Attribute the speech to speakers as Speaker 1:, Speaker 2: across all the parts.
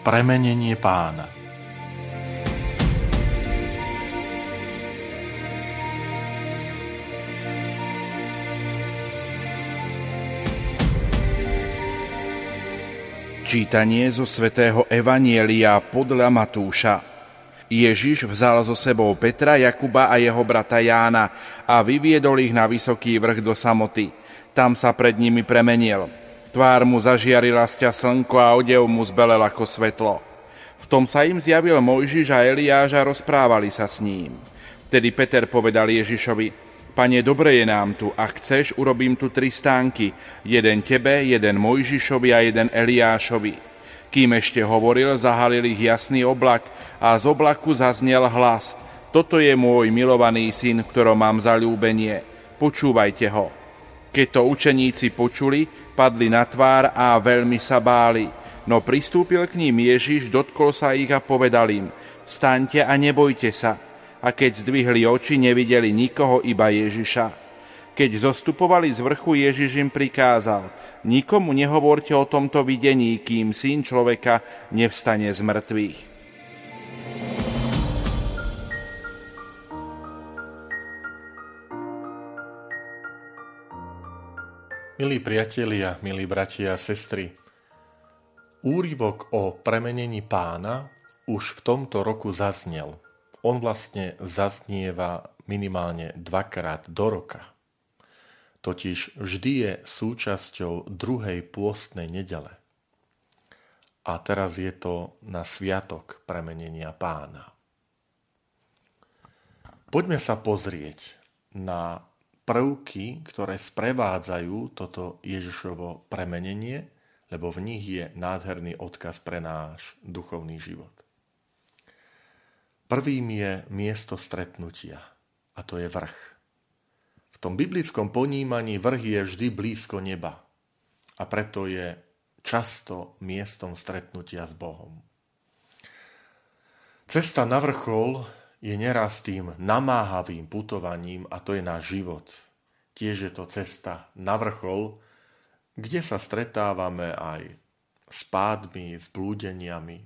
Speaker 1: Premenenie pána.
Speaker 2: Čítanie zo svätého Evanielia podľa Matúša. Ježiš vzal so sebou Petra, Jakuba a jeho brata Jána a vyviedol ich na vysoký vrch do samoty. Tam sa pred nimi premenil – Tvár mu zažiarila sťa slnko a odev mu zbelel ako svetlo. V tom sa im zjavil Mojžiš a Eliáš a rozprávali sa s ním. Vtedy Peter povedal Ježišovi, Pane, dobre je nám tu, ak chceš, urobím tu tri stánky, jeden tebe, jeden Mojžišovi a jeden Eliášovi. Kým ešte hovoril, zahalil ich jasný oblak a z oblaku zaznel hlas. Toto je môj milovaný syn, v ktorom mám zalúbenie. Počúvajte ho. Keď to učeníci počuli, padli na tvár a veľmi sa báli. No pristúpil k ním Ježiš, dotkol sa ich a povedal im, staňte a nebojte sa. A keď zdvihli oči, nevideli nikoho, iba Ježiša. Keď zostupovali z vrchu, Ježiš im prikázal, nikomu nehovorte o tomto videní, kým syn človeka nevstane z mŕtvych.
Speaker 1: Milí priatelia, milí bratia a sestry, úryvok o premenení pána už v tomto roku zaznel. On vlastne zaznieva minimálne dvakrát do roka. Totiž vždy je súčasťou druhej pôstnej nedele. A teraz je to na sviatok premenenia pána. Poďme sa pozrieť na prvky, ktoré sprevádzajú toto Ježišovo premenenie, lebo v nich je nádherný odkaz pre náš duchovný život. Prvým je miesto stretnutia a to je vrch. V tom biblickom ponímaní vrch je vždy blízko neba a preto je často miestom stretnutia s Bohom. Cesta na vrchol je neraz tým namáhavým putovaním a to je náš život. Tiež je to cesta na vrchol, kde sa stretávame aj s pádmi, s blúdeniami.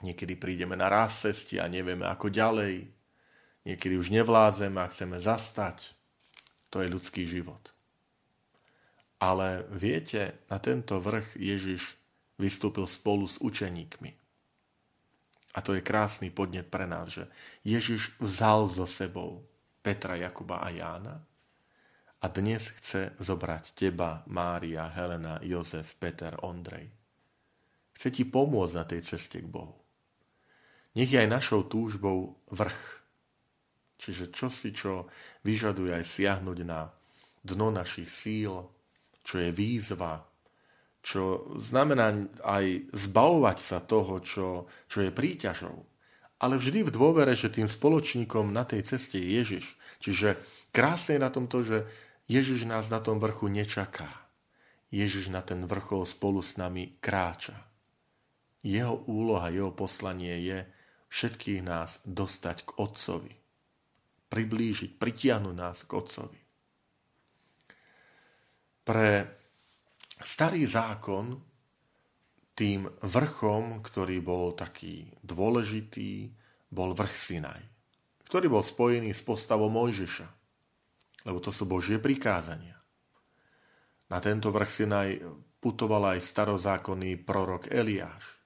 Speaker 1: Niekedy prídeme na ráz cesti a nevieme ako ďalej. Niekedy už nevládzeme a chceme zastať. To je ľudský život. Ale viete, na tento vrch Ježiš vystúpil spolu s učeníkmi. A to je krásny podnet pre nás, že Ježiš vzal so sebou Petra, Jakuba a Jána a dnes chce zobrať teba, Mária, Helena, Jozef, Peter, Ondrej. Chce ti pomôcť na tej ceste k Bohu. Nech je aj našou túžbou vrch. Čiže čo si, čo vyžaduje aj siahnuť na dno našich síl, čo je výzva, čo znamená aj zbavovať sa toho, čo, čo je príťažou. Ale vždy v dôvere, že tým spoločníkom na tej ceste je Ježiš. Čiže krásne je na tom to, že Ježiš nás na tom vrchu nečaká. Ježiš na ten vrchol spolu s nami kráča. Jeho úloha, jeho poslanie je všetkých nás dostať k Otcovi. Priblížiť, pritiahnuť nás k Otcovi. Pre starý zákon tým vrchom, ktorý bol taký dôležitý, bol vrch Sinaj, ktorý bol spojený s postavou Mojžiša, lebo to sú Božie prikázania. Na tento vrch Sinaj putoval aj starozákonný prorok Eliáš,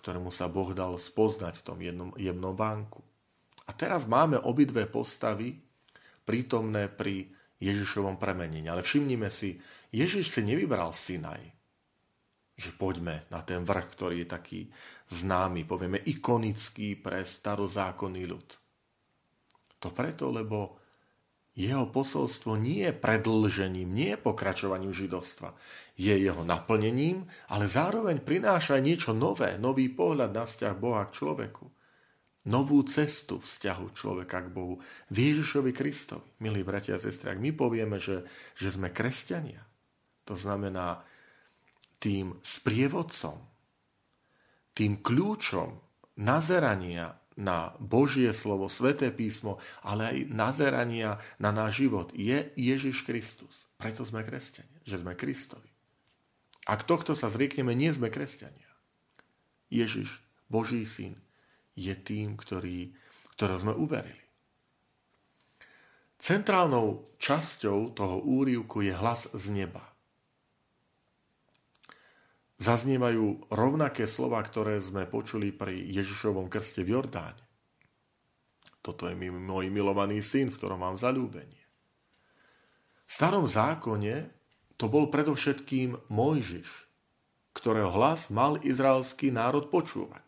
Speaker 1: ktorému sa Boh dal spoznať v tom jednom, jemnom vánku. A teraz máme obidve postavy prítomné pri Ježišovom premenení. Ale všimnime si, Ježiš si nevybral Sinaj. Že poďme na ten vrch, ktorý je taký známy, povieme ikonický pre starozákonný ľud. To preto, lebo jeho posolstvo nie je predlžením, nie je pokračovaním židovstva. Je jeho naplnením, ale zároveň prináša niečo nové, nový pohľad na vzťah Boha k človeku. Novú cestu vzťahu človeka k Bohu. V Ježišovi Kristovi. Milí bratia a sestry, ak my povieme, že, že sme kresťania, to znamená tým sprievodcom, tým kľúčom nazerania na Božie slovo, sveté písmo, ale aj nazerania na náš život je Ježiš Kristus. Preto sme kresťania, že sme Kristovi. Ak tohto sa zriekneme, nie sme kresťania. Ježiš, Boží syn, je tým, ktorý, ktorého sme uverili. Centrálnou časťou toho úrivku je hlas z neba – zaznievajú rovnaké slova, ktoré sme počuli pri Ježišovom krste v Jordáne. Toto je môj milovaný syn, v ktorom mám zalúbenie. V starom zákone to bol predovšetkým Mojžiš, ktorého hlas mal izraelský národ počúvať,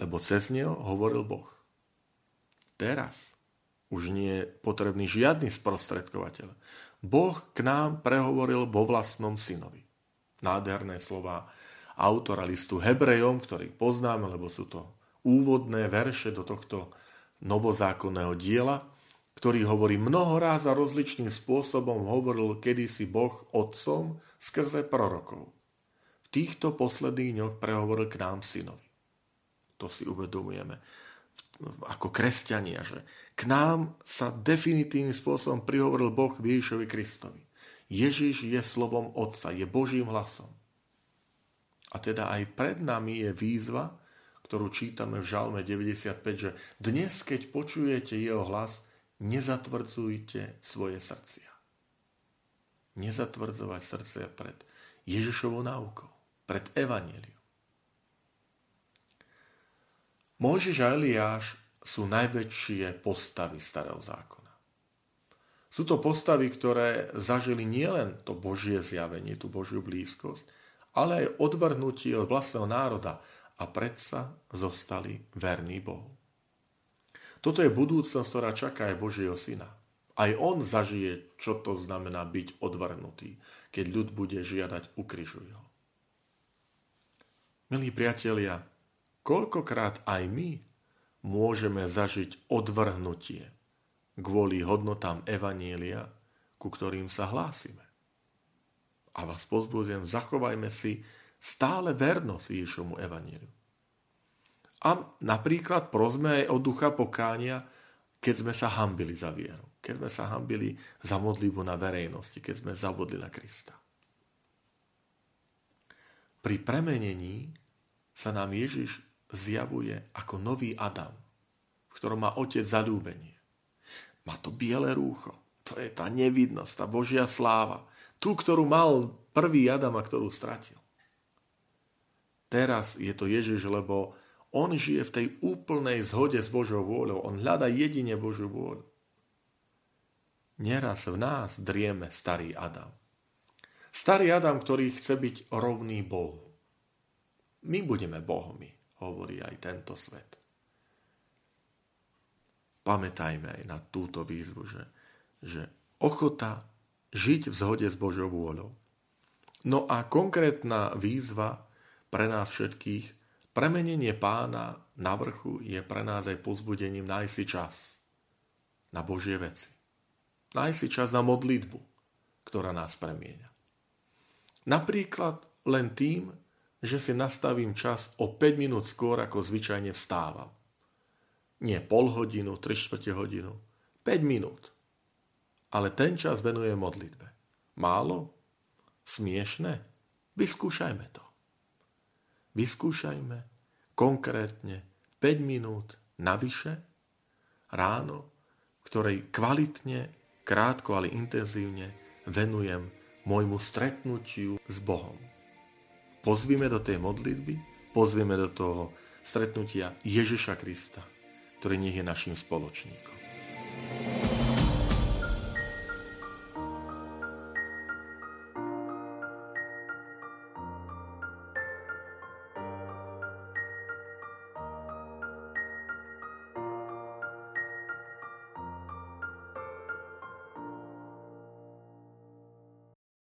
Speaker 1: lebo cez neho hovoril Boh. Teraz už nie je potrebný žiadny sprostredkovateľ. Boh k nám prehovoril vo vlastnom synovi nádherné slova autora listu Hebrejom, ktorý poznáme, lebo sú to úvodné verše do tohto novozákonného diela, ktorý hovorí mnoho a rozličným spôsobom hovoril kedysi Boh otcom skrze prorokov. V týchto posledných dňoch prehovoril k nám synovi. To si uvedomujeme ako kresťania, že k nám sa definitívnym spôsobom prihovoril Boh Ježišovi Kristovi. Ježiš je slovom Otca, je Božím hlasom. A teda aj pred nami je výzva, ktorú čítame v Žalme 95, že dnes, keď počujete jeho hlas, nezatvrdzujte svoje srdcia. Nezatvrdzovať srdce pred Ježišovou náukou, pred Evangelium. Mojžiš a Eliáš sú najväčšie postavy starého zákona. Sú to postavy, ktoré zažili nielen to Božie zjavenie, tú Božiu blízkosť, ale aj odvrhnutie od vlastného národa a predsa zostali verní Bohu. Toto je budúcnosť, ktorá čaká aj Božieho syna. Aj on zažije, čo to znamená byť odvrhnutý, keď ľud bude žiadať, ukrižuj ho. Milí priatelia, koľkokrát aj my môžeme zažiť odvrhnutie kvôli hodnotám Evanielia, ku ktorým sa hlásime. A vás pozbudzujem, zachovajme si stále vernosť Ježišomu Evanieliu. A napríklad prosme aj o ducha pokánia, keď sme sa hambili za vieru, keď sme sa hambili za modlitbu na verejnosti, keď sme zabudli na Krista. Pri premenení sa nám Ježiš zjavuje ako nový Adam, v ktorom má otec zalúbenie. Má to biele rúcho. To je tá nevidnosť, tá Božia sláva. Tú, ktorú mal prvý Adam a ktorú stratil. Teraz je to Ježiš, lebo on žije v tej úplnej zhode s Božou vôľou. On hľada jedine Božiu vôľu. Neraz v nás drieme starý Adam. Starý Adam, ktorý chce byť rovný Bohu. My budeme Bohmi, hovorí aj tento svet pamätajme aj na túto výzvu, že, že ochota žiť v zhode s Božou vôľou. No a konkrétna výzva pre nás všetkých, premenenie pána na vrchu je pre nás aj pozbudením nájsť si čas na Božie veci. Nájsť si čas na modlitbu, ktorá nás premieňa. Napríklad len tým, že si nastavím čas o 5 minút skôr, ako zvyčajne vstávam nie pol hodinu, 3 čtvrte hodinu, 5 minút. Ale ten čas venuje modlitbe. Málo? Smiešne? Vyskúšajme to. Vyskúšajme konkrétne 5 minút navyše ráno, ktorej kvalitne, krátko, ale intenzívne venujem môjmu stretnutiu s Bohom. Pozvime do tej modlitby, pozvime do toho stretnutia Ježiša Krista ktorý nech je našim spoločníkom.